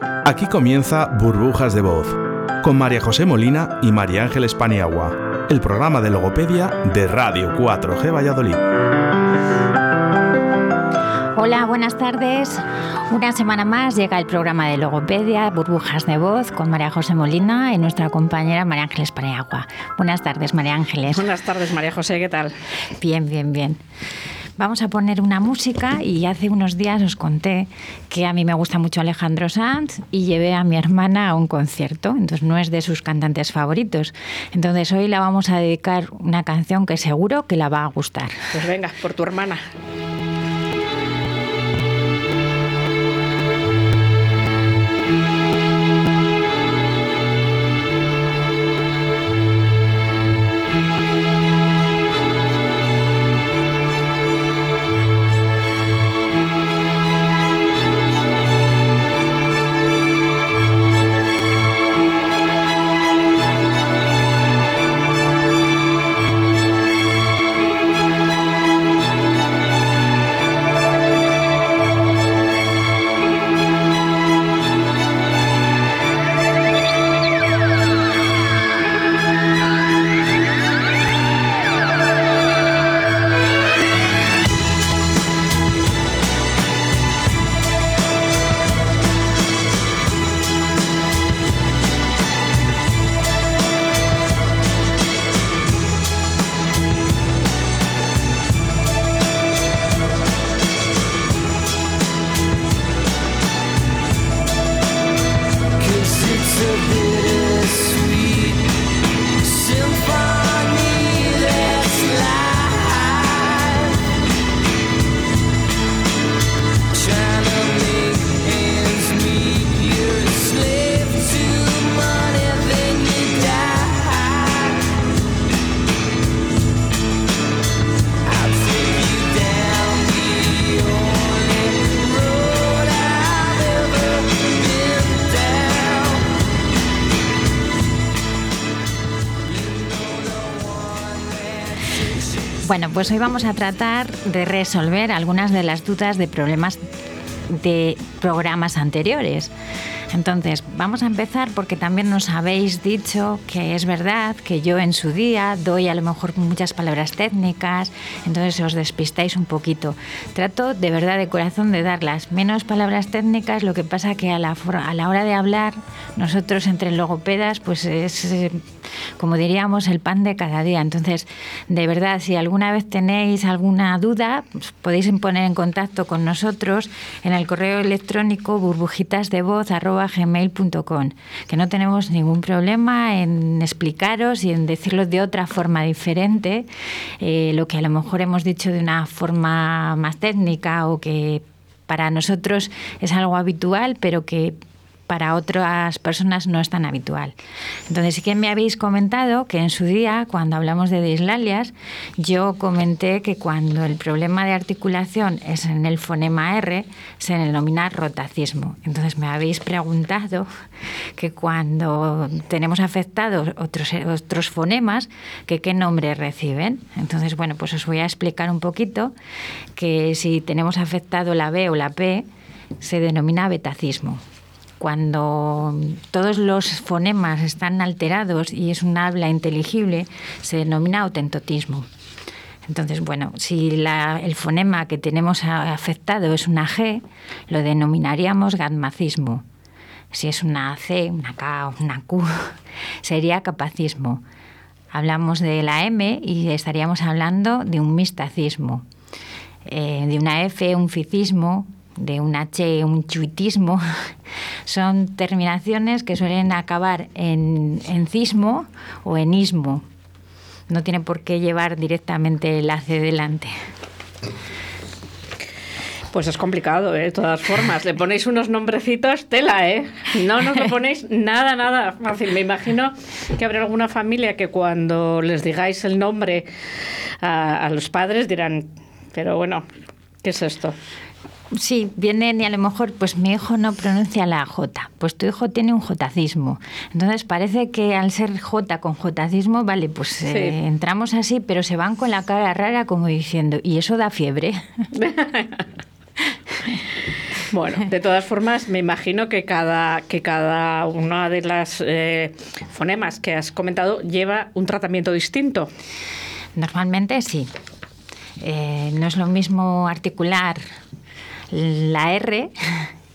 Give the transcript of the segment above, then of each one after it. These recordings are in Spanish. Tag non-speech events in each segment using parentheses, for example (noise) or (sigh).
Aquí comienza Burbujas de Voz, con María José Molina y María Ángeles Paniagua, el programa de logopedia de Radio 4G Valladolid. Hola, buenas tardes. Una semana más llega el programa de logopedia Burbujas de Voz con María José Molina y nuestra compañera María Ángeles Paniagua. Buenas tardes, María Ángeles. Buenas tardes, María José, ¿qué tal? Bien, bien, bien vamos a poner una música y hace unos días os conté que a mí me gusta mucho Alejandro Sanz y llevé a mi hermana a un concierto, entonces no es de sus cantantes favoritos. Entonces hoy la vamos a dedicar una canción que seguro que la va a gustar. Pues venga, por tu hermana. Bueno, pues hoy vamos a tratar de resolver algunas de las dudas de problemas de programas anteriores. Entonces, vamos a empezar porque también nos habéis dicho que es verdad que yo en su día doy a lo mejor muchas palabras técnicas, entonces os despistáis un poquito. Trato de verdad de corazón de dar las menos palabras técnicas, lo que pasa que a la, a la hora de hablar, nosotros entre logopedas, pues es como diríamos, el pan de cada día. Entonces, de verdad, si alguna vez tenéis alguna duda, pues podéis poner en contacto con nosotros en el correo electrónico burbujitasdevoz.gmail.com, que no tenemos ningún problema en explicaros y en decirlo de otra forma diferente, eh, lo que a lo mejor hemos dicho de una forma más técnica o que para nosotros es algo habitual, pero que para otras personas no es tan habitual. Entonces sí que me habéis comentado que en su día, cuando hablamos de dislalias, yo comenté que cuando el problema de articulación es en el fonema R, se denomina rotacismo. Entonces me habéis preguntado que cuando tenemos afectados otros, otros fonemas, que qué nombre reciben. Entonces, bueno, pues os voy a explicar un poquito que si tenemos afectado la B o la P, se denomina betacismo cuando todos los fonemas están alterados y es un habla inteligible, se denomina autentotismo. Entonces, bueno, si el fonema que tenemos afectado es una G, lo denominaríamos gatmacismo. Si es una C, una K o una Q, (laughs) sería capacismo. Hablamos de la M y estaríamos hablando de un mistacismo. Eh, de una F, un ficismo, de un H, un chuitismo, (laughs) son terminaciones que suelen acabar en, en cismo o en ismo. No tiene por qué llevar directamente el AC delante. Pues es complicado, ¿eh? de todas formas. Le ponéis unos nombrecitos, tela, ¿eh? No nos lo ponéis nada, nada fácil. Me imagino que habrá alguna familia que cuando les digáis el nombre a, a los padres dirán, pero bueno, ¿qué es esto? Sí, vienen y a lo mejor, pues mi hijo no pronuncia la J, pues tu hijo tiene un jotacismo. Entonces parece que al ser J con jotacismo, vale, pues eh, entramos así, pero se van con la cara rara como diciendo, y eso da fiebre. (laughs) Bueno, de todas formas, me imagino que cada, que cada una de las eh, fonemas que has comentado lleva un tratamiento distinto. Normalmente sí. Eh, no es lo mismo articular la R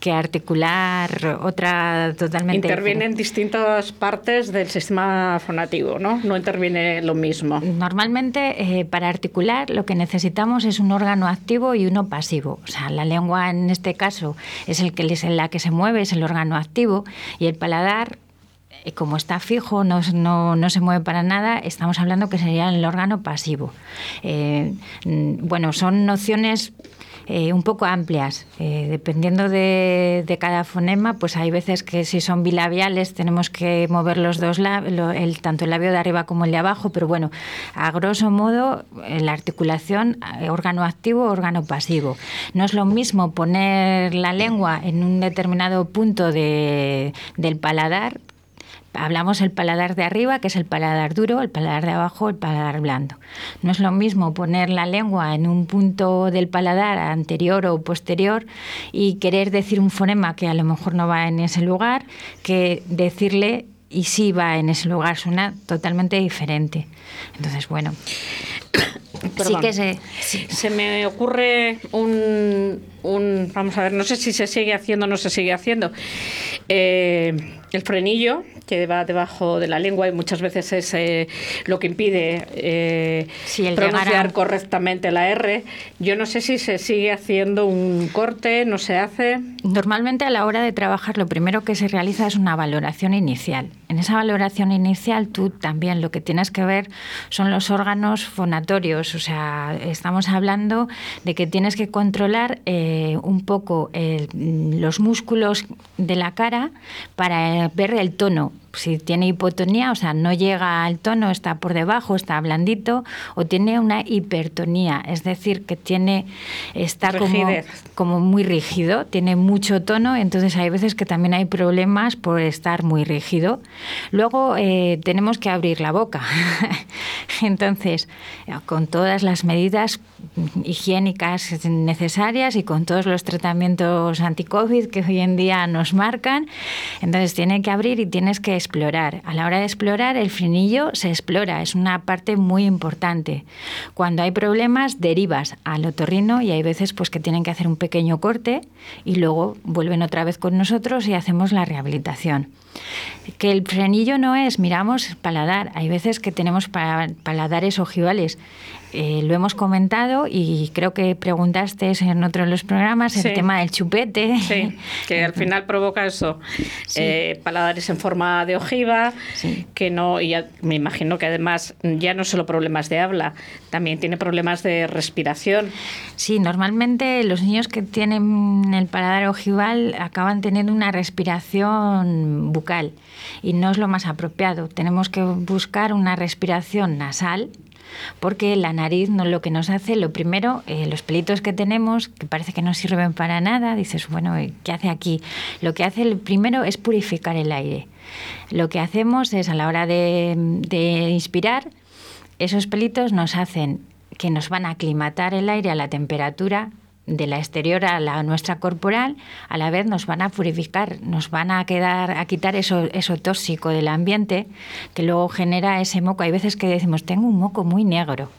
que articular otra totalmente. Interviene en distintas partes del sistema fonativo, ¿no? No interviene lo mismo. Normalmente, eh, para articular, lo que necesitamos es un órgano activo y uno pasivo. O sea, la lengua en este caso es el que es la que se mueve, es el órgano activo, y el paladar como está fijo, no, no, se mueve para nada, estamos hablando que sería el órgano pasivo. Eh, mm, bueno, son nociones eh, un poco amplias. Eh, dependiendo de, cada fonema, pues hay veces que si son bilabiales tenemos que mover los dos labios, el, tanto el labio de arriba como el de abajo, pero bueno, a grosso modo, eh, la articulación, órgano activo, órgano pasivo. No es lo mismo poner la lengua en un determinado punto del paladar hablamos el paladar de arriba, que es el paladar duro, el paladar de abajo, el paladar blando. No es lo mismo poner la lengua en un punto del paladar anterior o posterior y querer decir un fonema que a lo mejor no va en ese lugar, que decirle y sí va en ese lugar, suena totalmente diferente. Entonces, bueno. Sí que se, se me ocurre un, un, Vamos a ver, no sé si se sigue haciendo o no se sigue haciendo. Eh, el frenillo que va debajo de la lengua y muchas veces es eh, lo que impide eh, pronunciar correctamente la R. Yo no sé si se sigue haciendo un corte, no se hace. Normalmente a la hora de trabajar lo primero que se realiza es una valoración inicial. En esa valoración inicial tú también lo que tienes que ver son los órganos fonatorios, o sea, estamos hablando de que tienes que controlar eh, un poco los músculos de la cara para ver el tono si tiene hipotonía, o sea, no llega al tono, está por debajo, está blandito, o tiene una hipertonía, es decir, que tiene está como, como, muy rígido, tiene mucho tono, entonces hay veces que también hay problemas por estar muy rígido. Luego eh, tenemos que abrir la boca. (laughs) entonces, con todas las medidas higiénicas necesarias y con todos los tratamientos anti-COVID que hoy en día nos marcan, entonces tiene que abrir y tienes que explorar. A la hora de explorar, el frenillo se explora, es una parte muy importante. Cuando hay problemas, derivas al otorrino y hay veces pues, que tienen que hacer un pequeño corte y luego vuelven otra vez con nosotros y hacemos la rehabilitación. Que el frenillo no es, miramos paladar, hay veces que tenemos paladares ojivales. Eh, lo hemos comentado y creo que preguntaste en otro de los programas el tema del chupete. Sí, (laughs) que al final provoca eso, eh, paladares en forma de ojiva, que no, y me imagino que además ya no solo problemas de habla, también tiene problemas de respiración. Sí, normalmente los niños que tienen el paladar ojival acaban teniendo una respiración bucal y no es lo más apropiado. Tenemos que buscar una respiración nasal porque la nariz no lo que nos hace, lo primero, eh, los pelitos que tenemos, que parece que no sirven para nada, dices, bueno, ¿qué hace aquí? Lo que hace el primero es purificar el aire. Lo que hacemos es a la hora de, de inspirar, esos pelitos nos hacen que nos van a aclimatar el aire a la temperatura de la exterior a la nuestra corporal, a la vez nos van a purificar, nos van a quedar a quitar eso, eso tóxico del ambiente que luego genera ese moco. Hay veces que decimos, tengo un moco muy negro.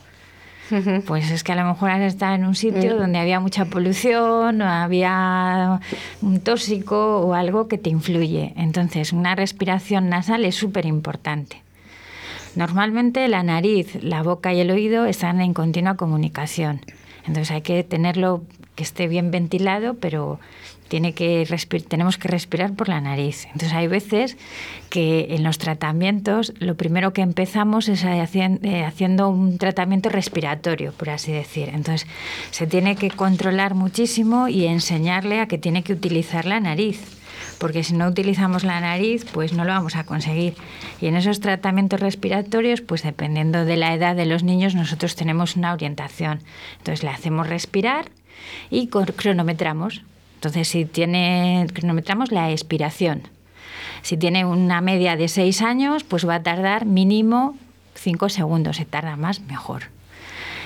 Pues es que a lo mejor has estado en un sitio mm. donde había mucha polución, o había un tóxico o algo que te influye. Entonces, una respiración nasal es súper importante. Normalmente la nariz, la boca y el oído están en continua comunicación. Entonces hay que tenerlo que esté bien ventilado, pero tiene que tenemos que respirar por la nariz. Entonces hay veces que en los tratamientos lo primero que empezamos es eh, haciendo un tratamiento respiratorio, por así decir. Entonces se tiene que controlar muchísimo y enseñarle a que tiene que utilizar la nariz porque si no utilizamos la nariz, pues no lo vamos a conseguir. Y en esos tratamientos respiratorios, pues dependiendo de la edad de los niños, nosotros tenemos una orientación. Entonces le hacemos respirar y cronometramos. Entonces, si tiene, cronometramos la expiración. Si tiene una media de seis años, pues va a tardar mínimo cinco segundos. Si tarda más, mejor.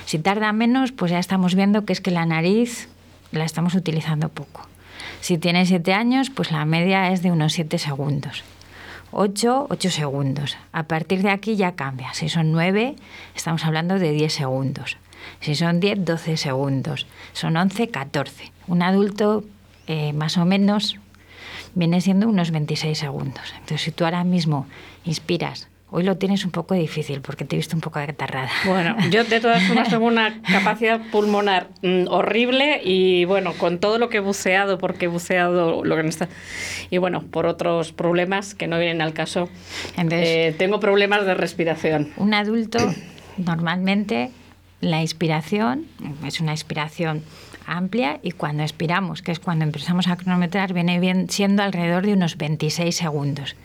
Si tarda menos, pues ya estamos viendo que es que la nariz la estamos utilizando poco. Si tiene 7 años, pues la media es de unos 7 segundos. 8, 8 segundos. A partir de aquí ya cambia. Si son 9, estamos hablando de 10 segundos. Si son 10, 12 segundos. Son 11, 14. Un adulto eh, más o menos viene siendo unos 26 segundos. Entonces, si tú ahora mismo inspiras Hoy lo tienes un poco difícil porque te he visto un poco atarrada. Bueno, yo de todas formas tengo una capacidad pulmonar mm, horrible y bueno, con todo lo que he buceado, porque he buceado lo que no está. Y bueno, por otros problemas que no vienen al caso, eh, tengo problemas de respiración. Un adulto, normalmente, la inspiración es una inspiración amplia y cuando expiramos, que es cuando empezamos a cronometrar, viene bien siendo alrededor de unos 26 segundos.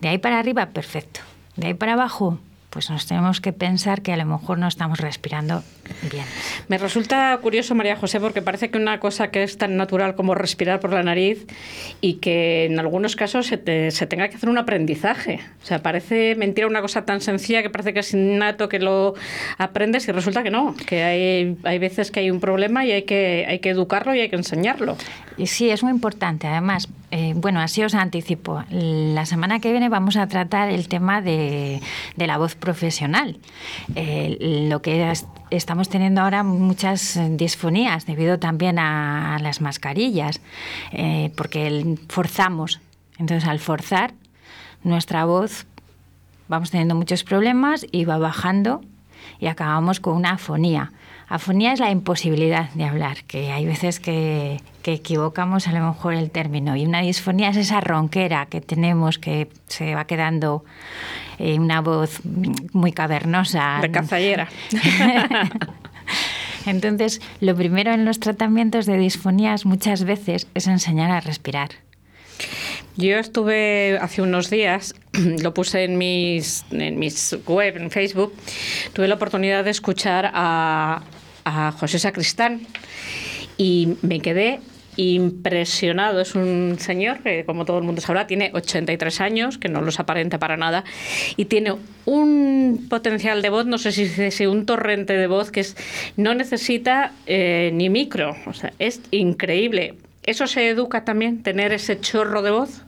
De ahí para arriba, perfecto. De ahí para abajo, pues nos tenemos que pensar que a lo mejor no estamos respirando bien. Me resulta curioso, María José, porque parece que una cosa que es tan natural como respirar por la nariz y que en algunos casos se, tenga que hacer un aprendizaje. O sea, parece mentira una cosa tan sencilla que parece que es innato que lo aprendes y resulta que no, que hay, hay veces que hay un problema y hay que, hay que educarlo y hay que enseñarlo. Y sí, es muy importante. Además, eh, bueno, así os anticipo. La semana que viene vamos a tratar el tema de, la voz profesional. Eh, lo que estamos teniendo ahora muchas disfonías debido también a, las mascarillas, eh, porque forzamos. Entonces, al forzar, nuestra voz vamos teniendo muchos problemas y va bajando y acabamos con una afonía. Afonía es la imposibilidad de hablar, que hay veces que, equivocamos a lo mejor el término. Y una disfonía es esa ronquera que tenemos que se va quedando en una voz muy cavernosa. De cazallera. (laughs) Entonces, lo primero en los tratamientos de disfonías muchas veces es enseñar a respirar. Yo estuve hace unos días, (clears throat) lo puse en mis, en mis web, en Facebook, tuve la oportunidad de escuchar a, a José Sacristán y me quedé impresionado. Es un señor que, como todo el mundo sabrá, tiene 83 años, que no los aparenta para nada, y tiene un potencial de voz, no sé si es un torrente de voz que es, no necesita eh, ni micro. O sea, es increíble. ¿Eso se educa también, tener ese chorro de voz?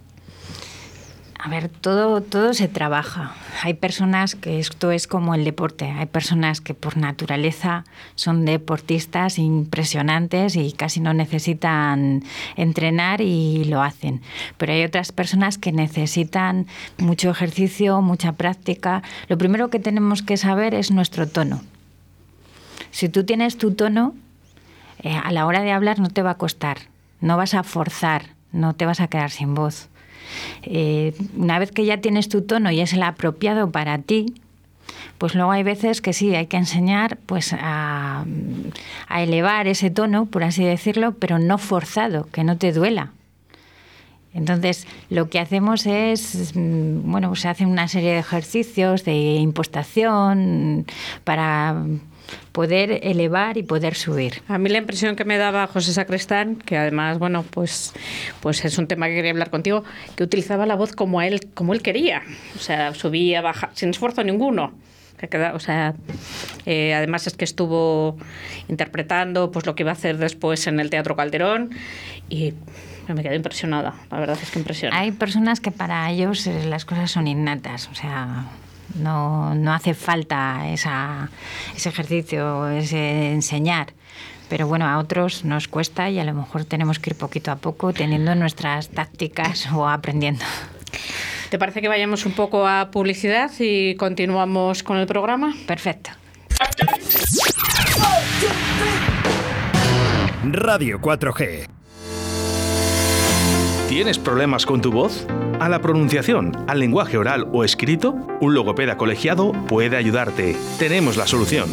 A ver, todo, todo se trabaja. Hay personas que esto es como el deporte. Hay personas que por naturaleza son deportistas impresionantes y casi no necesitan entrenar y lo hacen. Pero hay otras personas que necesitan mucho ejercicio, mucha práctica. Lo primero que tenemos que saber es nuestro tono. Si tú tienes tu tono, eh, a la hora de hablar no te va a costar no vas a forzar, no te vas a quedar sin voz. Eh, una vez que ya tienes tu tono y es el apropiado para ti, pues luego hay veces que sí, hay que enseñar pues a, a, elevar ese tono, por así decirlo, pero no forzado, que no te duela. Entonces, lo que hacemos es, bueno, pues se hacen una serie de ejercicios de impostación para poder elevar y poder subir. A mí la impresión que me daba José Sacristán, que además, bueno, pues, pues es un tema que quería hablar contigo, que utilizaba la voz como él, como él quería. O sea, subía, baja, sin esfuerzo ninguno. O sea, eh, además es que estuvo interpretando pues lo que iba a hacer después en el Teatro Calderón y me quedé impresionada. La verdad es que impresiona. Hay personas que para ellos eh, las cosas son innatas. O sea, no, no hace falta esa, ese ejercicio, ese enseñar. Pero bueno, a otros nos cuesta y a lo mejor tenemos que ir poquito a poco teniendo nuestras tácticas o aprendiendo. ¿Te parece que vayamos un poco a publicidad y continuamos con el programa? Perfecto. Radio 4G. ¿Tienes problemas con tu voz? ¿A la pronunciación, al lenguaje oral o escrito? Un logopeda colegiado puede ayudarte. Tenemos la solución.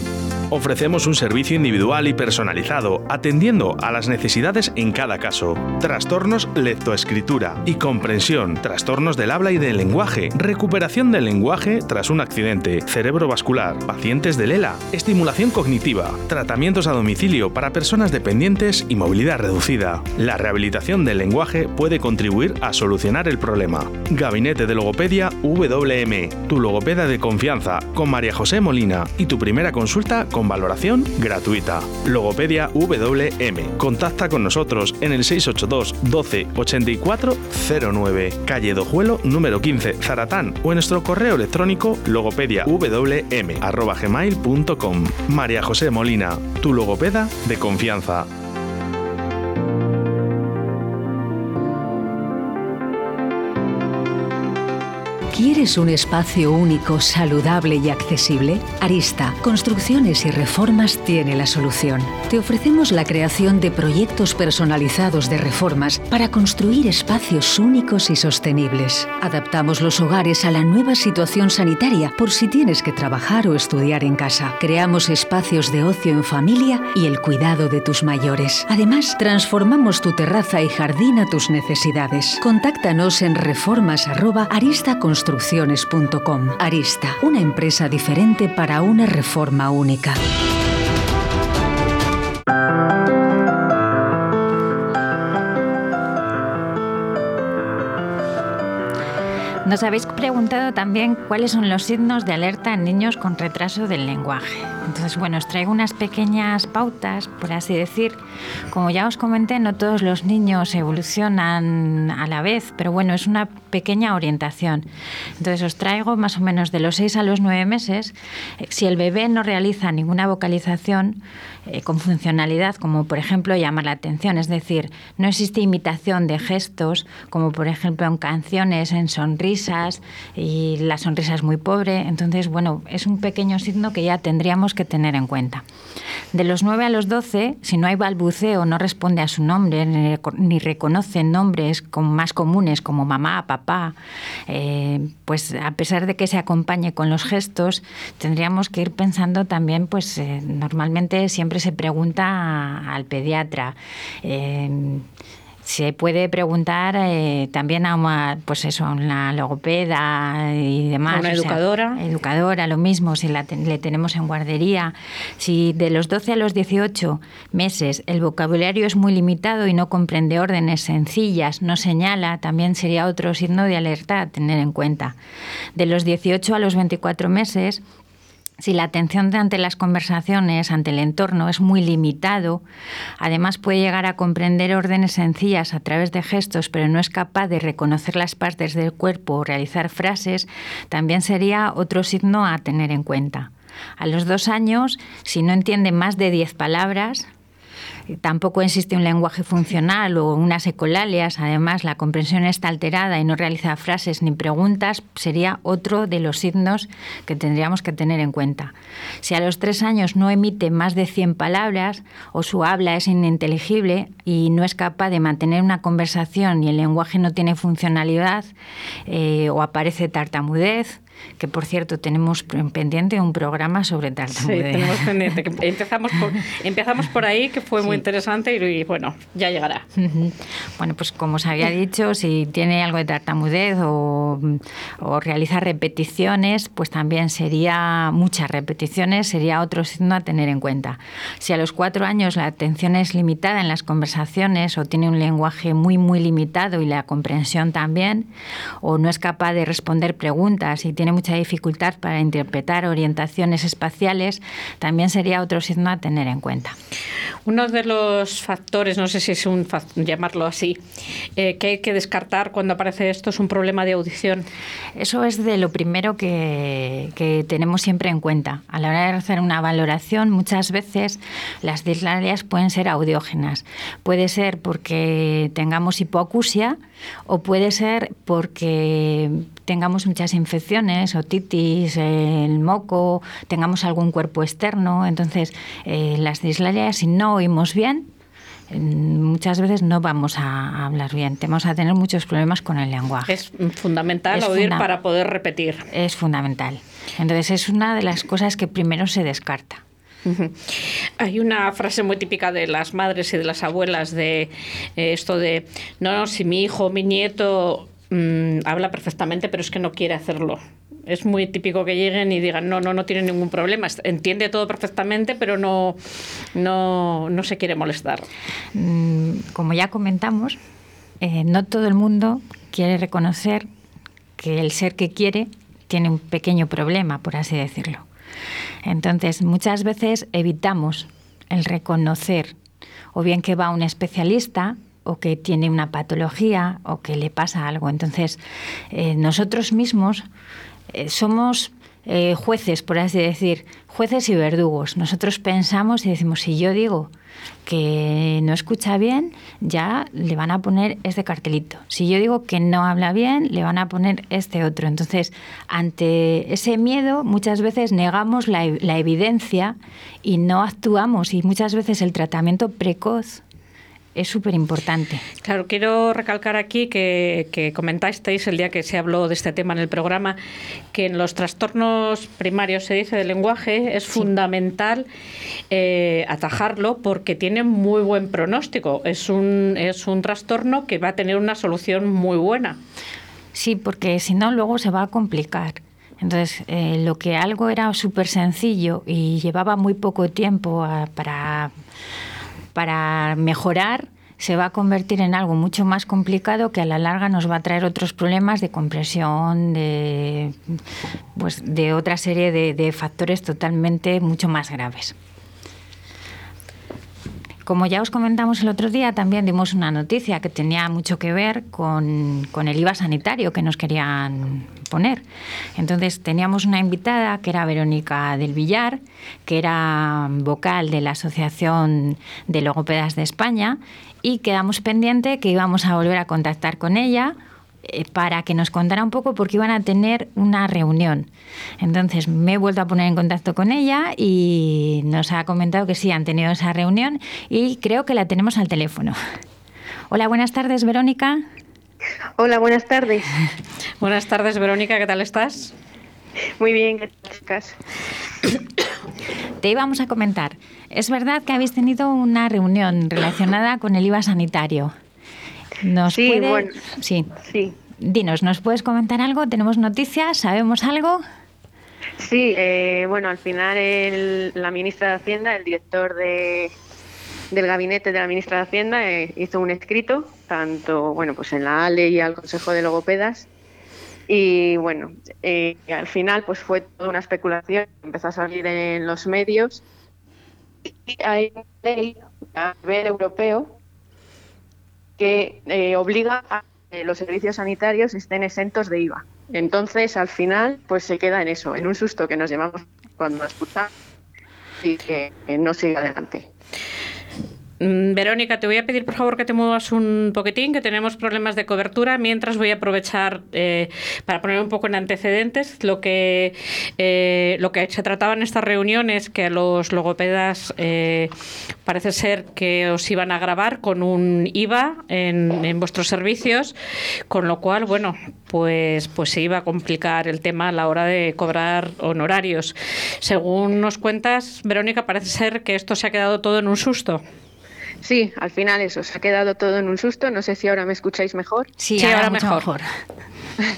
Ofrecemos un servicio individual y personalizado, atendiendo a las necesidades en cada caso. Trastornos lectoescritura y comprensión, trastornos del habla y del lenguaje, recuperación del lenguaje tras un accidente, cerebrovascular, pacientes de Lela, estimulación cognitiva, tratamientos a domicilio para personas dependientes y movilidad reducida. La rehabilitación del lenguaje puede contribuir a solucionar el problema. Gabinete de Logopedia WM, tu logopeda de confianza, con María José Molina y tu primera consulta con con valoración gratuita. Logopedia WM. Contacta con nosotros en el 682 12 84 09, calle Dojuelo número 15, Zaratán o en nuestro correo electrónico logopediawm@gmail.com. María José Molina, tu logopeda de confianza. ¿Quieres un espacio único, saludable y accesible? Arista, Construcciones y Reformas tiene la solución. Te ofrecemos la creación de proyectos personalizados de reformas para construir espacios únicos y sostenibles. Adaptamos los hogares a la nueva situación sanitaria por si tienes que trabajar o estudiar en casa. Creamos espacios de ocio en familia y el cuidado de tus mayores. Además, transformamos tu terraza y jardín a tus necesidades. Contáctanos en reformas@aristaconstrucciones Arista, una empresa diferente para una reforma única. Nos habéis preguntado también cuáles son los signos de alerta en niños con retraso del lenguaje. Entonces, bueno, os traigo unas pequeñas pautas, por así decir. Como ya os comenté, no todos los niños evolucionan a la vez, pero bueno, es una pequeña orientación. Entonces, os traigo más o menos de los 6 a los 9 meses. Eh, si el bebé no realiza ninguna vocalización eh, con funcionalidad, como por ejemplo llamar la atención, es decir, no existe imitación de gestos, como por ejemplo en canciones, en sonrisas, y la sonrisa es muy pobre. Entonces, bueno, es un pequeño signo que ya tendríamos que tener en cuenta. De los 9 a los 12, si no hay balbuceo, no responde a su nombre, ni, reconoce nombres más comunes como mamá, papá, eh, pues a pesar de que se acompañe con los gestos, tendríamos que ir pensando también, pues eh, normalmente siempre se pregunta al pediatra. Eh, se puede preguntar eh, también a una, pues eso, una logopeda y demás. Una educadora. educadora, lo mismo, si la le tenemos en guardería. Si de los 12 a los 18 meses el vocabulario es muy limitado y no comprende órdenes sencillas, no señala, también sería otro signo de alerta a tener en cuenta. De los 18 a los 24 meses si la atención ante las conversaciones, ante el entorno, es muy limitado, además puede llegar a comprender órdenes sencillas a través de gestos, pero no es capaz de reconocer las partes del cuerpo o realizar frases, también sería otro signo a tener en cuenta. A los dos años, si no entiende más de diez palabras, Tampoco existe un lenguaje funcional o unas ecolalias. Además, la comprensión está alterada y no realiza frases ni preguntas. Sería otro de los signos que tendríamos que tener en cuenta. Si a los tres años no emite más de 100 palabras o su habla es ininteligible y no es capaz de mantener una conversación y el lenguaje no tiene funcionalidad eh, o aparece tartamudez, que por cierto tenemos pendiente un programa sobre tartamudez. Sí, tenemos pendiente. Empezamos por, empezamos por ahí, que fue muy interesante y, bueno, ya llegará. Bueno, pues como os había dicho, si tiene algo de tartamudez o, o realiza repeticiones, pues también sería muchas repeticiones, sería otro signo a tener en cuenta. Si a los cuatro años la atención es limitada en las conversaciones o tiene un lenguaje muy, muy limitado y la comprensión también, o no es capaz de responder preguntas y tiene mucha dificultad para interpretar orientaciones espaciales, también sería otro signo a tener en cuenta. Uno de los factores, no sé si es un llamarlo así, eh, que hay que descartar cuando aparece esto es un problema de audición. Eso es de lo primero que, que tenemos siempre en cuenta. A la hora de hacer una valoración, muchas veces las dislalias pueden ser audiógenas. Puede ser porque tengamos hipoacusia o puede ser porque tengamos muchas infecciones, otitis, el moco, tengamos algún cuerpo externo. Entonces, eh, las dislalias, si no oímos bien, muchas veces no vamos a hablar bien. Vamos a tener muchos problemas con el lenguaje. Es fundamental oír para poder repetir. Es fundamental. Entonces es una de las cosas que primero se descarta. Hay una frase muy típica de las madres y de las abuelas de eh, esto de, no, si mi hijo, mi nieto Mm, habla perfectamente, pero es que no quiere hacerlo. Es muy típico que lleguen y digan, no, no, no tiene ningún problema, entiende todo perfectamente, pero no, no, no se quiere molestar. Mm, como ya comentamos, eh, no todo el mundo quiere reconocer que el ser que quiere tiene un pequeño problema, por así decirlo. Entonces, muchas veces evitamos el reconocer o bien que va un especialista o que tiene una patología o que le pasa algo. Entonces, eh, nosotros mismos eh, somos eh, jueces, por así decir, jueces y verdugos. Nosotros pensamos y decimos, si yo digo que no escucha bien, ya le van a poner este cartelito. Si yo digo que no habla bien, le van a poner este otro. Entonces, ante ese miedo, muchas veces negamos la, la evidencia y no actuamos. Y muchas veces el tratamiento precoz es súper importante. Claro, quiero recalcar aquí que, que, comentasteis el día que se habló de este tema en el programa, que en los trastornos primarios, se dice, del lenguaje, es sí. fundamental eh, atajarlo porque tiene muy buen pronóstico. Es un, es un trastorno que va a tener una solución muy buena. Sí, porque si no, luego se va a complicar. Entonces, eh, lo que algo era súper sencillo y llevaba muy poco tiempo a, para para mejorar se va a convertir en algo mucho más complicado que a la larga nos va a traer otros problemas de compresión, de, pues, de otra serie de, de factores totalmente mucho más graves. Como ya os comentamos el otro día, también dimos una noticia que tenía mucho que ver con, el IVA sanitario que nos querían poner. Entonces teníamos una invitada que era Verónica del Villar, que era vocal de la Asociación de Logopedas de España, y quedamos pendiente que íbamos a volver a contactar con ella eh, para que nos contara un poco porque iban a tener una reunión. Entonces me he vuelto a poner en contacto con ella y nos ha comentado que sí, han tenido esa reunión y creo que la tenemos al teléfono. Hola, buenas tardes, Verónica. Hola, buenas tardes. (laughs) buenas tardes, Verónica, ¿qué tal estás? Muy bien, ¿qué tal estás? (coughs) Te íbamos a comentar. Es verdad que habéis tenido una reunión relacionada con el IVA sanitario. ¿Nos sí, puede... bueno. Sí. Sí. Dinos, ¿nos puedes comentar algo? ¿Tenemos noticias? ¿Sabemos algo? Sí, eh, bueno, al final el, la ministra de Hacienda, el director de, del gabinete de la ministra de Hacienda, eh, hizo un escrito, tanto bueno, pues en la ALE y al Consejo de Logopedas. Y bueno, eh, al final pues fue toda una especulación, empezó a salir en los medios. Y hay una ley a nivel europeo que eh, obliga a que los servicios sanitarios estén exentos de IVA. Entonces, al final, pues se queda en eso, en un susto que nos llevamos cuando escuchamos y que, que no siga adelante. Mm, Verónica, te voy a pedir por favor que te muevas un poquitín, que tenemos problemas de cobertura. Mientras voy a aprovechar eh, para poner un poco en antecedentes lo que eh, lo que se trataba en estas reuniones, que a los logopedas eh, parece ser que os iban a grabar con un IVA en, en, vuestros servicios, con lo cual, bueno, pues pues se iba a complicar el tema a la hora de cobrar honorarios. Según nos cuentas, Verónica, parece ser que esto se ha quedado todo en un susto. Sí, al final eso, se ha quedado todo en un susto. No sé si ahora me escucháis mejor. Sí, sí ahora, ahora mejor. mejor. (laughs)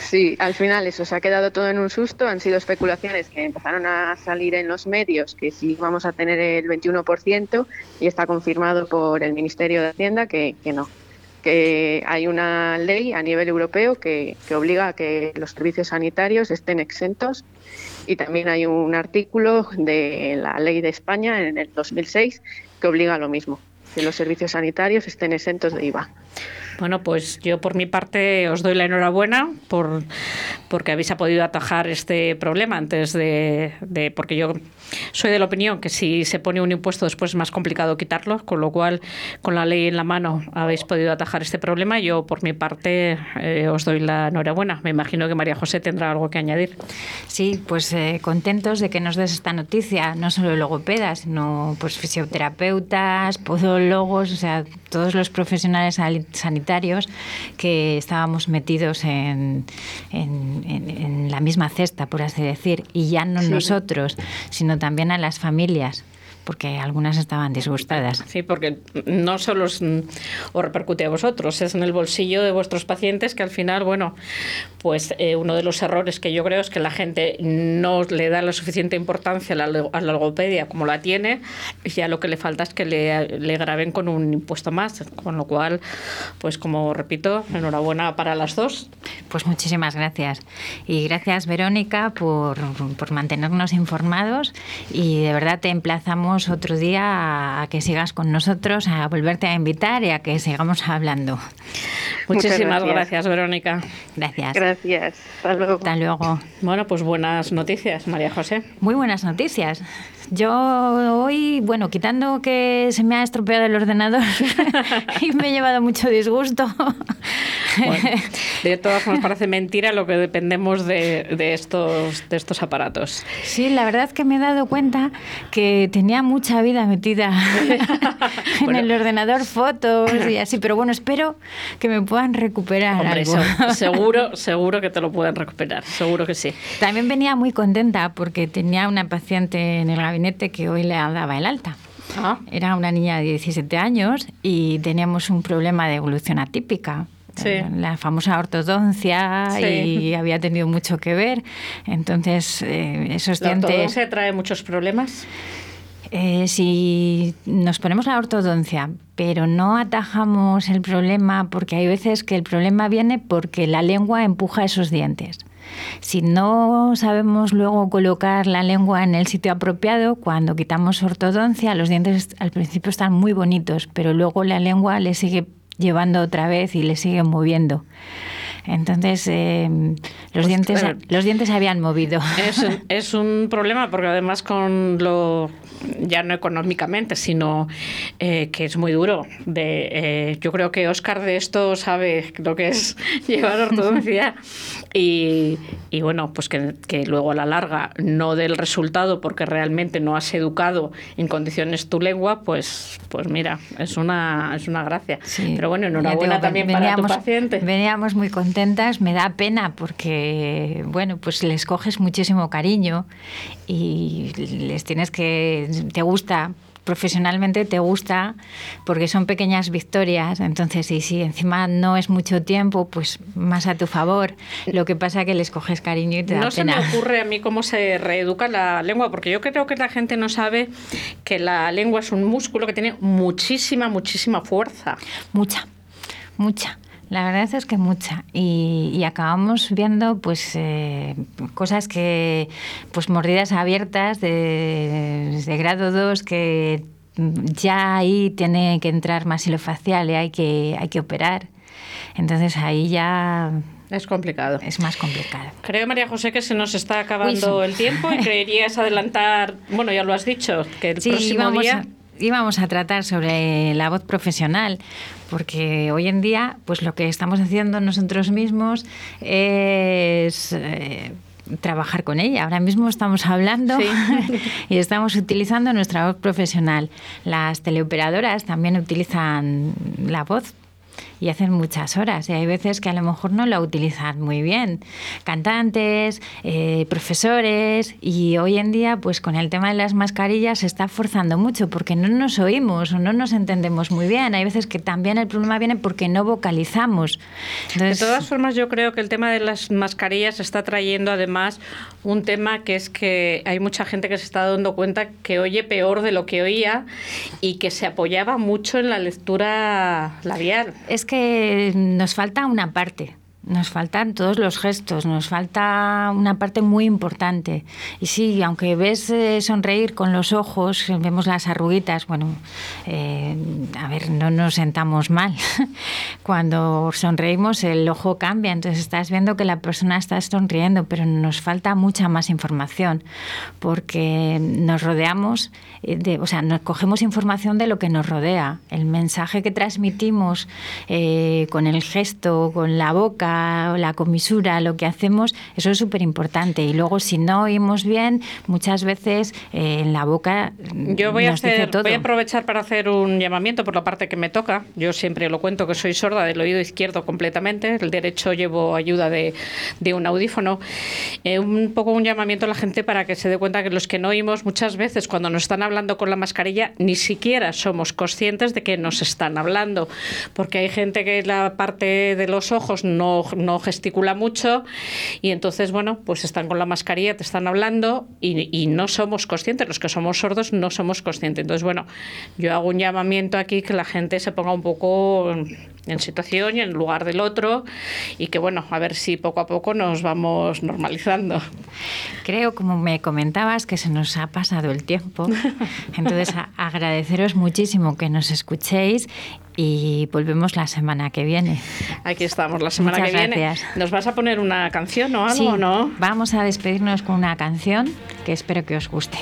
sí, al final eso, se ha quedado todo en un susto. Han sido especulaciones que empezaron a salir en los medios, que sí vamos a tener el 21% y está confirmado por el Ministerio de Hacienda que, que no que hay una ley a nivel europeo que, que, obliga a que los servicios sanitarios estén exentos y también hay un artículo de la ley de España en el 2006 que obliga a lo mismo, que los servicios sanitarios estén exentos de IVA. Bueno, pues yo por mi parte os doy la enhorabuena por porque habéis podido atajar este problema antes de, de, porque yo soy de la opinión que si se pone un impuesto después es más complicado quitarlo, con lo cual con la ley en la mano habéis podido atajar este problema. Yo por mi parte eh, os doy la enhorabuena. Me imagino que María José tendrá algo que añadir. Sí, pues eh, contentos de que nos des esta noticia, no solo logopedas, sino pues fisioterapeutas, podólogos, o sea, todos los profesionales sanitarios que estábamos metidos en, en, en, en la misma cesta, por así decir, y ya no sí. nosotros, sino también a las familias porque algunas estaban disgustadas. Sí, porque no solo os, os, repercute a vosotros, es en el bolsillo de vuestros pacientes que al final, bueno, pues eh, uno de los errores que yo creo es que la gente no le da la suficiente importancia a la, a la logopedia como la tiene, y ya lo que le falta es que le, le, graben con un impuesto más, con lo cual, pues como repito, enhorabuena para las dos. Pues muchísimas gracias. Y gracias, Verónica, por, por, mantenernos informados. Y de verdad te emplazamos otro día a, que sigas con nosotros, a volverte a invitar y a que sigamos hablando. Muchísimas gracias. gracias. Verónica. Gracias. Gracias. Hasta luego. Hasta luego. Bueno, pues buenas noticias, María José. Muy buenas noticias. Yo hoy, bueno, quitando que se me ha estropeado el ordenador (laughs) y me he llevado mucho disgusto. de (laughs) todas formas, parece mentira lo que dependemos de, estos, de estos aparatos. Sí, la verdad es que me he dado cuenta que tenía mucha vida metida (laughs) en el ordenador, fotos y así, pero bueno, espero que me puedan recuperar algo. seguro, seguro que te lo pueden recuperar, seguro que sí. También venía muy contenta porque tenía una paciente en el gabinete que hoy le daba el alta. Ah. Era una niña de 17 años y teníamos un problema de evolución atípica. La famosa ortodoncia y había tenido mucho que ver. Entonces, eh, esos ¿La dientes. ortodoncia trae muchos problemas? Eh, si nos ponemos la ortodoncia, pero no atajamos el problema, porque hay veces que el problema viene porque la lengua empuja esos dientes. Si no sabemos luego colocar la lengua en el sitio apropiado, cuando quitamos ortodoncia, los dientes al principio están muy bonitos, pero luego la lengua le sigue llevando otra vez y le sigue moviendo. Entonces, eh, los, pues, dientes, los dientes se habían movido. Es, (laughs) es, un problema porque además con lo, ya no económicamente, sino eh, que es muy duro. De, eh, yo creo que Oscar de esto sabe lo que es (laughs) llevar ortodoncia (laughs) y, y bueno, pues que, que, luego a la larga no del resultado porque realmente no has educado en condiciones tu lengua, pues, pues mira, es una, es una gracia. Pero bueno, enhorabuena también para tu paciente. Veníamos muy contentos me da pena porque, bueno, pues les coges muchísimo cariño y les tienes que, te gusta profesionalmente te gusta porque son pequeñas victorias, entonces y si encima no es mucho tiempo, pues más a tu favor. Lo que pasa es que les coges cariño y te da no pena. No se me ocurre a mí cómo se reeduca la lengua, porque yo creo que la gente no sabe que la lengua es un músculo que tiene muchísima, muchísima fuerza. Mucha, mucha. La verdad es que mucha. Y, acabamos viendo pues eh, cosas que, pues mordidas abiertas de, de grado 2 que ya ahí tiene que entrar más facial y hay que, hay que operar. Entonces ahí ya es complicado. Es más complicado. Creo, María José, que se nos está acabando el tiempo y (laughs) creerías adelantar, bueno, ya lo has dicho, que el próximo día íbamos a tratar sobre la voz profesional, porque hoy en día, pues lo que estamos haciendo nosotros mismos es eh, trabajar con ella. Ahora mismo estamos hablando (laughs) y estamos utilizando nuestra voz profesional. Las teleoperadoras también utilizan la voz y hacen muchas horas. Y hay veces que a lo mejor no la utilizan muy bien. Cantantes, eh, profesores, y hoy en día, pues con el tema de las mascarillas se está forzando mucho porque no nos oímos o no nos entendemos muy bien. Hay veces que también el problema viene porque no vocalizamos. de todas formas, yo creo que el tema de las mascarillas está trayendo además un tema que es que hay mucha gente que se está dando cuenta que oye peor de lo que oía y que se apoyaba mucho en la lectura labial. Es que nos falta una parte. Nos faltan todos los gestos, nos falta una parte muy importante. Y sí, aunque ves eh, sonreír con los ojos, vemos las arruguitas, bueno, eh, a ver, no nos sentamos mal. (laughs) Cuando sonreímos el ojo cambia, entonces estás viendo que la persona está sonriendo, pero nos falta mucha más información, porque nos rodeamos, eh, de, o sea, nos cogemos información de lo que nos rodea. El mensaje que transmitimos con el gesto, con la boca, la, comisura, lo que hacemos, eso es súper importante. Y luego, si no oímos bien, muchas veces eh, en la boca. Yo voy, a hacer, voy a aprovechar para hacer un llamamiento por la parte que me toca. Yo siempre lo cuento que soy sorda del oído izquierdo completamente, el derecho llevo ayuda de, de un audífono. Eh, un poco un llamamiento a la gente para que se dé cuenta que los que no oímos muchas veces cuando nos están hablando con la mascarilla ni siquiera somos conscientes de que nos están hablando, porque hay gente que la parte de los ojos no no, gesticula mucho y entonces, bueno, pues están con la mascarilla, te están hablando y, no somos conscientes, los que somos sordos no somos conscientes. Entonces, bueno, yo hago un llamamiento aquí que la gente se ponga un poco en situación y en lugar del otro y que bueno, a ver si poco a poco nos vamos normalizando. Creo, como me comentabas, que se nos ha pasado el tiempo. Entonces, agradeceros muchísimo que nos escuchéis y volvemos la semana que viene. Aquí estamos, la semana que viene. ¿Nos vas a poner una canción o algo, no? Vamos a despedirnos con una canción que espero que os guste.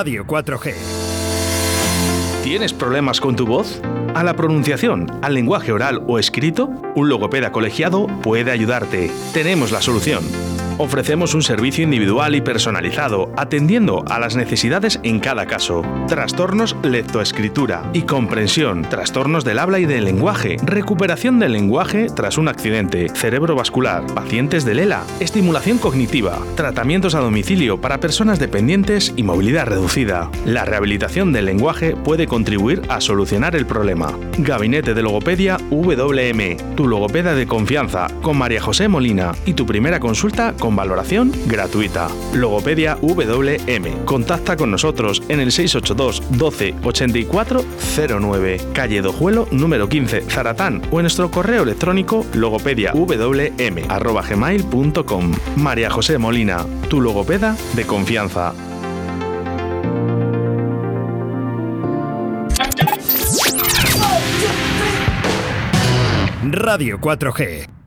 Radio 4G. ¿Tienes problemas con tu voz? ¿A la pronunciación, al lenguaje oral o escrito? Un logopeda colegiado puede ayudarte. Tenemos la solución Ofrecemos un servicio individual y personalizado, atendiendo a las necesidades en cada caso. Trastornos lectoescritura y comprensión, trastornos del habla y del lenguaje, recuperación del lenguaje tras un accidente, cerebrovascular, pacientes de Lela, estimulación cognitiva, tratamientos a domicilio para personas dependientes y movilidad reducida. La rehabilitación del lenguaje puede contribuir a solucionar el problema. Gabinete de Logopedia WM, tu logopeda de confianza, con María José Molina. Y tu primera consulta con con valoración gratuita. Logopedia WM. Contacta con nosotros en el 682 12 84 09, calle Dojuelo número 15, Zaratán o en nuestro correo electrónico logopediawm@gmail.com. María José Molina, tu logopeda de confianza. Radio 4G